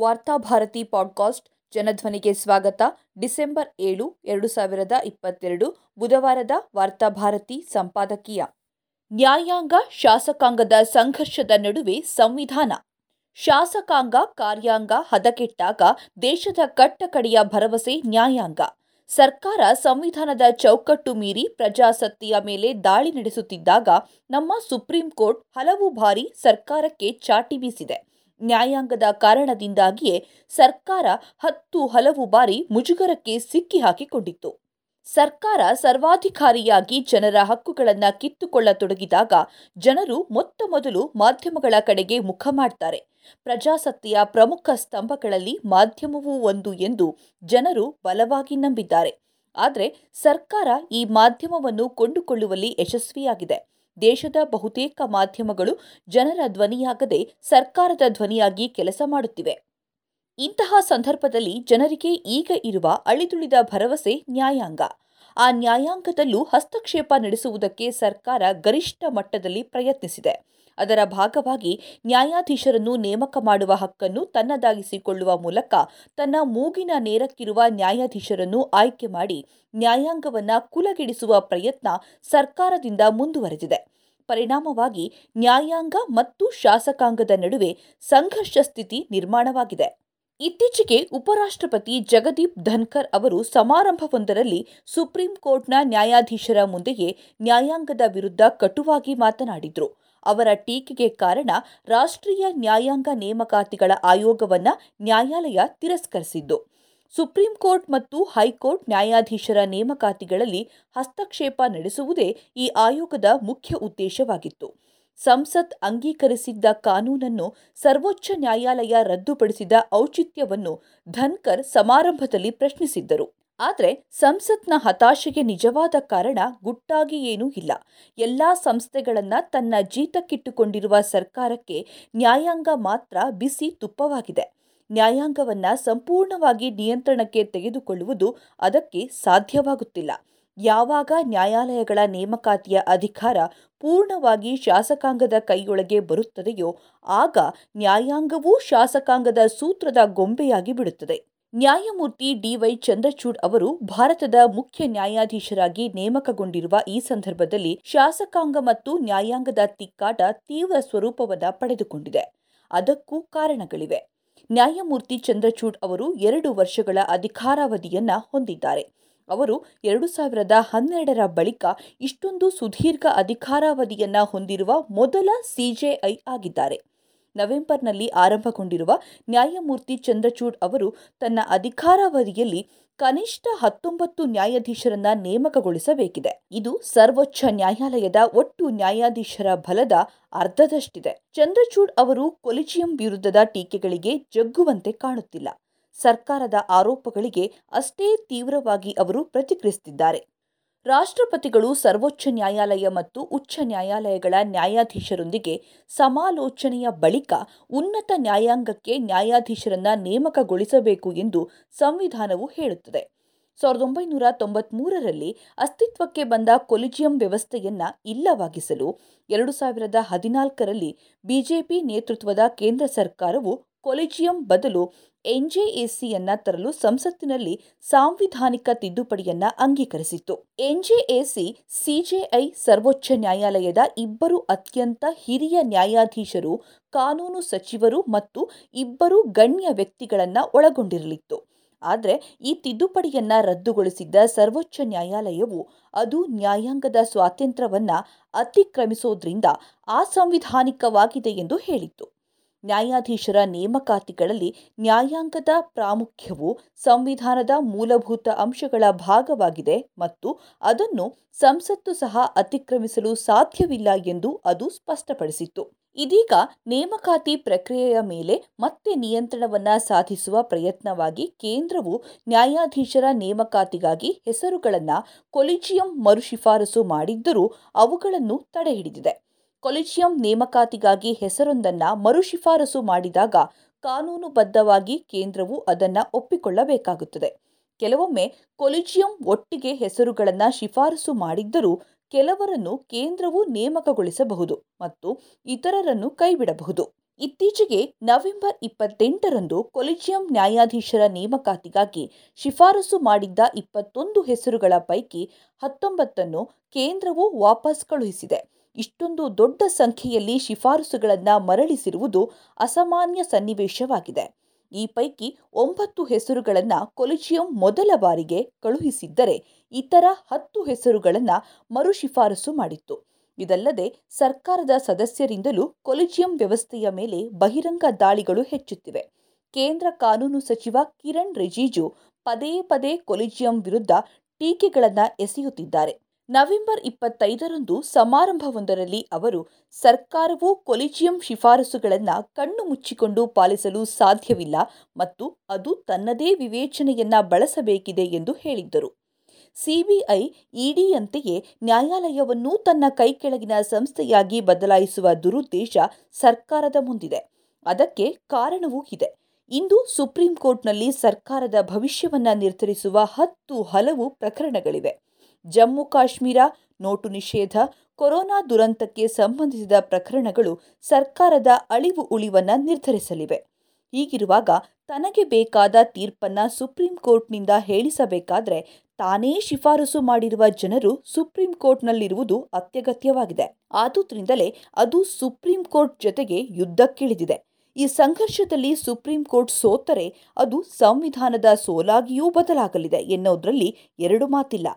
Varthabharati podcast ಜನಧ್ವನಿಗೆ ಸ್ವಾಗತ. December ಏಳು, ಎರಡು ಸಾವಿರದ ಇಪ್ಪತ್ತೆರಡು, ಬುಧವಾರದ ವಾರ್ತಾಭಾರತಿ ಸಂಪಾದಕೀಯ. ನ್ಯಾಯಾಂಗ ಶಾಸಕಾಂಗದ ಸಂಘರ್ಷದ ನಡುವೆ ಸಂವಿಧಾನ. ಶಾಸಕಾಂಗ ಕಾರ್ಯಾಂಗ ಹದಗೆಟ್ಟಾಗ ದೇಶದ ಕಟ್ಟಕಡೆಯ ಭರವಸೆ ನ್ಯಾಯಾಂಗ. ಸರ್ಕಾರ ಸಂವಿಧಾನದ ಚೌಕಟ್ಟು ಮೀರಿ ಪ್ರಜಾಸತ್ತೆಯ ಮೇಲೆ ದಾಳಿ ನಡೆಸುತ್ತಿದ್ದಾಗ ನಮ್ಮ ಸುಪ್ರೀಂ ಕೋರ್ಟ್ ಹಲವು ಬಾರಿ ಸರ್ಕಾರಕ್ಕೆ ಚಾಟಿ ಬೀಸಿದೆ. ನ್ಯಾಯಾಂಗದ ಕಾರಣದಿಂದಾಗಿಯೇ ಸರ್ಕಾರ ಹತ್ತು ಹಲವು ಬಾರಿ ಮುಜುಗರಕ್ಕೆ ಸಿಕ್ಕಿ ಹಾಕಿಕೊಂಡಿತ್ತು ಸರ್ಕಾರ ಸರ್ವಾಧಿಕಾರಿಯಾಗಿ ಜನರ ಹಕ್ಕುಗಳನ್ನು ಕಿತ್ತುಕೊಳ್ಳತೊಡಗಿದಾಗ ಜನರು ಮೊತ್ತ ಮೊದಲು ಮಾಧ್ಯಮಗಳ ಕಡೆಗೆ ಮುಖ ಮಾಡ್ತಾರೆ. ಪ್ರಜಾಸತ್ತೆಯ ಪ್ರಮುಖ ಸ್ತಂಭಗಳಲ್ಲಿ ಮಾಧ್ಯಮವೂ ಒಂದು ಎಂದು ಜನರು ಬಲವಾಗಿ ನಂಬಿದ್ದಾರೆ. ಆದರೆ ಸರ್ಕಾರ ಈ ಮಾಧ್ಯಮವನ್ನು ಕೊಂಡುಕೊಳ್ಳುವಲ್ಲಿ ಯಶಸ್ವಿಯಾಗಿದೆ. ದೇಶದ ಬಹುತೇಕ ಮಾಧ್ಯಮಗಳು ಜನರ ಧ್ವನಿಯಾಗದೆ ಸರ್ಕಾರದ ಧ್ವನಿಯಾಗಿ ಕೆಲಸ ಮಾಡುತ್ತಿವೆ. ಇಂತಹ ಸಂದರ್ಭದಲ್ಲಿ ಜನರಿಗೆ ಈಗ ಇರುವ ಅಳಿದುಳಿದ ಭರವಸೆ ನ್ಯಾಯಾಂಗ. ಆ ನ್ಯಾಯಾಂಗದಲ್ಲೂ ಹಸ್ತಕ್ಷೇಪ ನಡೆಸುವುದಕ್ಕೆ ಸರ್ಕಾರ ಗರಿಷ್ಠ ಮಟ್ಟದಲ್ಲಿ ಪ್ರಯತ್ನಿಸಿದೆ. ಅದರ ಭಾಗವಾಗಿ ನ್ಯಾಯಾಧೀಶರನ್ನು ನೇಮಕ ಮಾಡುವ ಹಕ್ಕನ್ನು ತನ್ನದಾಗಿಸಿಕೊಳ್ಳುವ ಮೂಲಕ ತನ್ನ ಮೂಗಿನ ನೇರಕ್ಕಿರುವ ನ್ಯಾಯಾಧೀಶರನ್ನು ಆಯ್ಕೆ ಮಾಡಿ ನ್ಯಾಯಾಂಗವನ್ನು ಕುಲಗಿಡಿಸುವ ಪ್ರಯತ್ನ ಸರ್ಕಾರದಿಂದ ಮುಂದುವರೆದಿದೆ. ಪರಿಣಾಮವಾಗಿ ನ್ಯಾಯಾಂಗ ಮತ್ತು ಶಾಸಕಾಂಗದ ನಡುವೆ ಸಂಘರ್ಷ ಸ್ಥಿತಿ ನಿರ್ಮಾಣವಾಗಿದೆ. ಇತ್ತೀಚೆಗೆ ಉಪರಾಷ್ಟ್ರಪತಿ ಜಗದೀಪ್ ಧನ್ಕರ್ ಅವರು ಸಮಾರಂಭವೊಂದರಲ್ಲಿ ಸುಪ್ರೀಂ ಕೋರ್ಟ್ನ ನ್ಯಾಯಾಧೀಶರ ಮುಂದೆಯೇ ನ್ಯಾಯಾಂಗದ ವಿರುದ್ಧ ಕಟುವಾಗಿ ಮಾತನಾಡಿದ್ರು. ಅವರ ಟೀಕೆಗೆ ಕಾರಣ ರಾಷ್ಟ್ರೀಯ ನ್ಯಾಯಾಂಗ ನೇಮಕಾತಿಗಳ ಆಯೋಗವನ್ನ ನ್ಯಾಯಾಲಯ ತಿರಸ್ಕರಿಸಿದ್ದು. ಸುಪ್ರೀಂ ಕೋರ್ಟ್ ಮತ್ತು ಹೈಕೋರ್ಟ್ ನ್ಯಾಯಾಧೀಶರ ನೇಮಕಾತಿಗಳಲ್ಲಿ ಹಸ್ತಕ್ಷೇಪ ನಡೆಸುವುದೇ ಈ ಆಯೋಗದ ಮುಖ್ಯ ಉದ್ದೇಶವಾಗಿತ್ತು. ಸಂಸತ್ ಅಂಗೀಕರಿಸಿದ್ದ ಕಾನೂನನ್ನು ಸರ್ವೋಚ್ಚ ನ್ಯಾಯಾಲಯ ರದ್ದುಪಡಿಸಿದ ಔಚಿತ್ಯವನ್ನು ಧನ್ಕರ್ ಸಮಾರಂಭದಲ್ಲಿ ಪ್ರಶ್ನಿಸಿದ್ದರು. ಆದರೆ ಸಂಸತ್ನ ಹತಾಶೆಗೆ ನಿಜವಾದ ಕಾರಣ ಗುಟ್ಟಾಗಿ ಏನೂ ಇಲ್ಲ. ಎಲ್ಲ ಸಂಸ್ಥೆಗಳನ್ನು ತನ್ನ ಜೀತಕ್ಕಿಟ್ಟುಕೊಂಡಿರುವ ಸರ್ಕಾರಕ್ಕೆ ನ್ಯಾಯಾಂಗ ಮಾತ್ರ ಬಿಸಿ ತುಪ್ಪವಾಗಿದೆ. ನ್ಯಾಯಾಂಗವನ್ನು ಸಂಪೂರ್ಣವಾಗಿ ನಿಯಂತ್ರಣಕ್ಕೆ ತೆಗೆದುಕೊಳ್ಳುವುದು ಅದಕ್ಕೆ ಸಾಧ್ಯವಾಗುತ್ತಿಲ್ಲ. ಯಾವಾಗ ನ್ಯಾಯಾಲಯಗಳ ನೇಮಕಾತಿಯ ಅಧಿಕಾರ ಪೂರ್ಣವಾಗಿ ಶಾಸಕಾಂಗದ ಕೈಯೊಳಗೆ ಬರುತ್ತದೆಯೋ ಆಗ ನ್ಯಾಯಾಂಗವೂ ಶಾಸಕಾಂಗದ ಸೂತ್ರದ ಗೊಂಬೆಯಾಗಿ ಬಿಡುತ್ತದೆ. ನ್ಯಾಯಮೂರ್ತಿ ಡಿವೈ ಚಂದ್ರಚೂಡ್ ಅವರು ಭಾರತದ ಮುಖ್ಯ ನ್ಯಾಯಾಧೀಶರಾಗಿ ನೇಮಕಗೊಂಡಿರುವ ಈ ಸಂದರ್ಭದಲ್ಲಿ ಶಾಸಕಾಂಗ ಮತ್ತು ನ್ಯಾಯಾಂಗದ ತಿಕ್ಕಾಟ ತೀವ್ರ ಸ್ವರೂಪವನ್ನು ಪಡೆದುಕೊಂಡಿದೆ. ಅದಕ್ಕೂ ಕಾರಣಗಳಿವೆ. ನ್ಯಾಯಮೂರ್ತಿ ಚಂದ್ರಚೂಡ್ ಅವರು ಎರಡು ವರ್ಷಗಳ ಅಧಿಕಾರಾವಧಿಯನ್ನ ಹೊಂದಿದ್ದಾರೆ. ಅವರು ಎರಡು ಸಾವಿರದ ಹನ್ನೆರಡರ ಬಳಿಕ ಇಷ್ಟೊಂದು ಸುದೀರ್ಘ ಅಧಿಕಾರಾವಧಿಯನ್ನ ಹೊಂದಿರುವ ಮೊದಲ ಸಿಜೆಐ ಆಗಿದ್ದಾರೆ. ನವೆಂಬರ್ನಲ್ಲಿ ಆರಂಭಗೊಂಡಿರುವ ನ್ಯಾಯಮೂರ್ತಿ ಚಂದ್ರಚೂಡ್ ಅವರು ತನ್ನ ಅಧಿಕಾರಾವಧಿಯಲ್ಲಿ ಕನಿಷ್ಠ ಹತ್ತೊಂಬತ್ತು ನ್ಯಾಯಾಧೀಶರನ್ನ ನೇಮಕಗೊಳಿಸಬೇಕಿದೆ. ಇದು ಸರ್ವೋಚ್ಚ ನ್ಯಾಯಾಲಯದ ಒಟ್ಟು ನ್ಯಾಯಾಧೀಶರ ಬಲದ ಅರ್ಧದಷ್ಟಿದೆ. ಚಂದ್ರಚೂಡ್ ಅವರು ಕೊಲಿಜಿಯಂ ವಿರುದ್ಧದ ಟೀಕೆಗಳಿಗೆ ಜಗ್ಗುವಂತೆ ಕಾಣುತ್ತಿಲ್ಲ. ಸರ್ಕಾರದ ಆರೋಪಗಳಿಗೆ ಅಷ್ಟೇ ತೀವ್ರವಾಗಿ ಅವರು ಪ್ರತಿಕ್ರಿಯಿಸುತ್ತಿದ್ದಾರೆ. ರಾಷ್ಟ್ರಪತಿಗಳು ಸರ್ವೋಚ್ಚ ನ್ಯಾಯಾಲಯ ಮತ್ತು ಉಚ್ಚ ನ್ಯಾಯಾಲಯಗಳ ನ್ಯಾಯಾಧೀಶರೊಂದಿಗೆ ಸಮಾಲೋಚನೆಯ ಬಳಿಕ ಉನ್ನತ ನ್ಯಾಯಾಂಗಕ್ಕೆ ನ್ಯಾಯಾಧೀಶರನ್ನ ನೇಮಕಗೊಳಿಸಬೇಕು ಎಂದು ಸಂವಿಧಾನವು ಹೇಳುತ್ತದೆ. ಸಾವಿರದ ಒಂಬೈನೂರ ತೊಂಬತ್ಮೂರರಲ್ಲಿ ಅಸ್ತಿತ್ವಕ್ಕೆ ಬಂದ ಕೊಲಿಜಿಯಂ ವ್ಯವಸ್ಥೆಯನ್ನು ಇಲ್ಲವಾಗಿಸಲು ಎರಡು ಸಾವಿರದ ಹದಿನಾಲ್ಕರಲ್ಲಿ ಬಿಜೆಪಿ ನೇತೃತ್ವದ ಕೇಂದ್ರ ಸರ್ಕಾರವು ಕೊಲಿಜಿಯಂ ಬದಲು ಎನ್ಜೆಎಸಿಯನ್ನ ತರಲು ಸಂಸತ್ತಿನಲ್ಲಿ ಸಾಂವಿಧಾನಿಕ ತಿದ್ದುಪಡಿಯನ್ನ ಅಂಗೀಕರಿಸಿತ್ತು. ಎನ್ಜೆಎಸಿ, ಸಿಜೆಐ ಸರ್ವೋಚ್ಚ ನ್ಯಾಯಾಲಯದ ಇಬ್ಬರು ಅತ್ಯಂತ ಹಿರಿಯ ನ್ಯಾಯಾಧೀಶರು, ಕಾನೂನು ಸಚಿವರು ಮತ್ತು ಇಬ್ಬರು ಗಣ್ಯ ವ್ಯಕ್ತಿಗಳನ್ನ ಒಳಗೊಂಡಿರಲಿತ್ತು. ಆದರೆ ಈ ತಿದ್ದುಪಡಿಯನ್ನ ರದ್ದುಗೊಳಿಸಿದ್ದ ಸರ್ವೋಚ್ಚ ನ್ಯಾಯಾಲಯವು ಅದು ನ್ಯಾಯಾಂಗದ ಸ್ವಾತಂತ್ರ್ಯವನ್ನ ಅತಿಕ್ರಮಿಸೋದ್ರಿಂದ ಅಸಂವಿಧಾನಿಕವಾಗಿದೆ ಎಂದು ಹೇಳಿತ್ತು. ನ್ಯಾಯಾಧೀಶರ ನೇಮಕಾತಿಗಳಲ್ಲಿ ನ್ಯಾಯಾಂಗದ ಪ್ರಾಮುಖ್ಯವು ಸಂವಿಧಾನದ ಮೂಲಭೂತ ಅಂಶಗಳ ಭಾಗವಾಗಿದೆ ಮತ್ತು ಅದನ್ನು ಸಂಸತ್ತು ಸಹ ಅತಿಕ್ರಮಿಸಲು ಸಾಧ್ಯವಿಲ್ಲ ಎಂದು ಅದು ಸ್ಪಷ್ಟಪಡಿಸಿತ್ತು. ಇದೀಗ ನೇಮಕಾತಿ ಪ್ರಕ್ರಿಯೆಯ ಮೇಲೆ ಮತ್ತೆ ನಿಯಂತ್ರಣವನ್ನ ಸಾಧಿಸುವ ಪ್ರಯತ್ನವಾಗಿ ಕೇಂದ್ರವು ನ್ಯಾಯಾಧೀಶರ ನೇಮಕಾತಿಗಾಗಿ ಹೆಸರುಗಳನ್ನು ಕೊಲಿಜಿಯಂ ಮರುಶಿಫಾರಸು ಮಾಡಿದ್ದರೂ ಅವುಗಳನ್ನು ತಡೆಹಿಡಿದಿದೆ. ಕೊಲಿಜಿಯಂ ನೇಮಕಾತಿಗಾಗಿ ಹೆಸರೊಂದನ್ನು ಮರುಶಿಫಾರಸು ಮಾಡಿದಾಗ ಕಾನೂನುಬದ್ಧವಾಗಿ ಕೇಂದ್ರವು ಅದನ್ನು ಒಪ್ಪಿಕೊಳ್ಳಬೇಕಾಗುತ್ತದೆ. ಕೆಲವೊಮ್ಮೆ ಕೊಲಿಜಿಯಂ ಒಟ್ಟಿಗೆ ಹೆಸರುಗಳನ್ನು ಶಿಫಾರಸು ಮಾಡಿದ್ದರೂ ಕೆಲವರನ್ನು ಕೇಂದ್ರವು ನೇಮಕಗೊಳಿಸಬಹುದು ಮತ್ತು ಇತರರನ್ನು ಕೈಬಿಡಬಹುದು. ಇತ್ತೀಚೆಗೆ ನವೆಂಬರ್ ಇಪ್ಪತ್ತೆಂಟರಂದು ಕೊಲಿಜಿಯಂ ನ್ಯಾಯಾಧೀಶರ ನೇಮಕಾತಿಗಾಗಿ ಶಿಫಾರಸು ಮಾಡಿದ್ದ ಇಪ್ಪತ್ತೊಂದು ಹೆಸರುಗಳ ಪೈಕಿ ಹತ್ತೊಂಬತ್ತನ್ನು ಕೇಂದ್ರವು ವಾಪಸ್ ಕಳುಹಿಸಿದೆ. ಇಷ್ಟೊಂದು ದೊಡ್ಡ ಸಂಖ್ಯೆಯಲ್ಲಿ ಶಿಫಾರಸುಗಳನ್ನು ಮರಳಿಸಿರುವುದು ಅಸಾಮಾನ್ಯ ಸನ್ನಿವೇಶವಾಗಿದೆ. ಈ ಪೈಕಿ ಒಂಬತ್ತು ಹೆಸರುಗಳನ್ನು ಕೊಲಿಜಿಯಂ ಮೊದಲ ಬಾರಿಗೆ ಕಳುಹಿಸಿದ್ದರೆ ಇತರ ಹತ್ತು ಹೆಸರುಗಳನ್ನು ಮರು ಶಿಫಾರಸು ಮಾಡಿತ್ತು. ಇದಲ್ಲದೆ ಸರ್ಕಾರದ ಸದಸ್ಯರಿಂದಲೂ ಕೊಲಿಜಿಯಂ ವ್ಯವಸ್ಥೆಯ ಮೇಲೆ ಬಹಿರಂಗ ದಾಳಿಗಳು ಹೆಚ್ಚುತ್ತಿವೆ. ಕೇಂದ್ರ ಕಾನೂನು ಸಚಿವ ಕಿರಣ್ ರಿಜಿಜು ಪದೇ ಪದೇ ಕೊಲಿಜಿಯಂ ವಿರುದ್ಧ ಟೀಕೆಗಳನ್ನು ಎಸೆಯುತ್ತಿದ್ದಾರೆ. ನವೆಂಬರ್ ಇಪ್ಪತ್ತೈದರಂದು ಸಮಾರಂಭವೊಂದರಲ್ಲಿ ಅವರು ಸರ್ಕಾರವು ಕೊಲಿಜಿಯಂ ಶಿಫಾರಸುಗಳನ್ನು ಕಣ್ಣು ಮುಚ್ಚಿಕೊಂಡು ಪಾಲಿಸಲು ಸಾಧ್ಯವಿಲ್ಲ ಮತ್ತು ಅದು ತನ್ನದೇ ವಿವೇಚನೆಯನ್ನು ಬಳಸಬೇಕಿದೆ ಎಂದು ಹೇಳಿದ್ದರು. ಸಿಬಿಐ ಇಡಿಯಂತೆಯೇ ನ್ಯಾಯಾಲಯವನ್ನು ತನ್ನ ಕೈಕೆಳಗಿನ ಸಂಸ್ಥೆಯಾಗಿ ಬದಲಾಯಿಸುವ ದುರುದ್ದೇಶ ಸರ್ಕಾರದ ಮುಂದಿದೆ. ಅದಕ್ಕೆ ಕಾರಣವೂ ಇದೆ. ಇಂದು ಸುಪ್ರೀಂ ಕೋರ್ಟ್ನಲ್ಲಿ ಸರ್ಕಾರದ ಭವಿಷ್ಯವನ್ನು ನಿರ್ಧರಿಸುವ ಹತ್ತು ಹಲವು ಪ್ರಕರಣಗಳಿವೆ. ಜಮ್ಮು ಕಾಶ್ಮೀರ ನೋಟು ನಿಷೇಧ, ಕೊರೋನಾ ದುರಂತಕ್ಕೆ ಸಂಬಂಧಿಸಿದ ಪ್ರಕರಣಗಳು ಸರ್ಕಾರದ ಅಳಿವು ಉಳಿವನ್ನ ನಿರ್ಧರಿಸಲಿವೆ. ಹೀಗಿರುವಾಗ ತನಗೆ ಬೇಕಾದ ತೀರ್ಪನ್ನು ಸುಪ್ರೀಂ ಕೋರ್ಟ್ನಿಂದ ಹೇಳಿಸಬೇಕಾದ್ರೆ ತಾನೇ ಶಿಫಾರಸು ಮಾಡಿರುವ ಜನರು ಸುಪ್ರೀಂ ಕೋರ್ಟ್ನಲ್ಲಿರುವುದು ಅತ್ಯಗತ್ಯವಾಗಿದೆ. ಆದುದರಿಂದಲೇ ಅದು ಸುಪ್ರೀಂ ಕೋರ್ಟ್ ಜೊತೆಗೆ ಯುದ್ಧಕ್ಕಿಳಿದಿದೆ. ಈ ಸಂಘರ್ಷದಲ್ಲಿ ಸುಪ್ರೀಂ ಕೋರ್ಟ್ ಸೋತರೆ ಅದು ಸಂವಿಧಾನದ ಸೋಲಾಗಿಯೂ ಬದಲಾಗಲಿದೆ ಎನ್ನುವುದರಲ್ಲಿ ಎರಡು ಮಾತಿಲ್ಲ.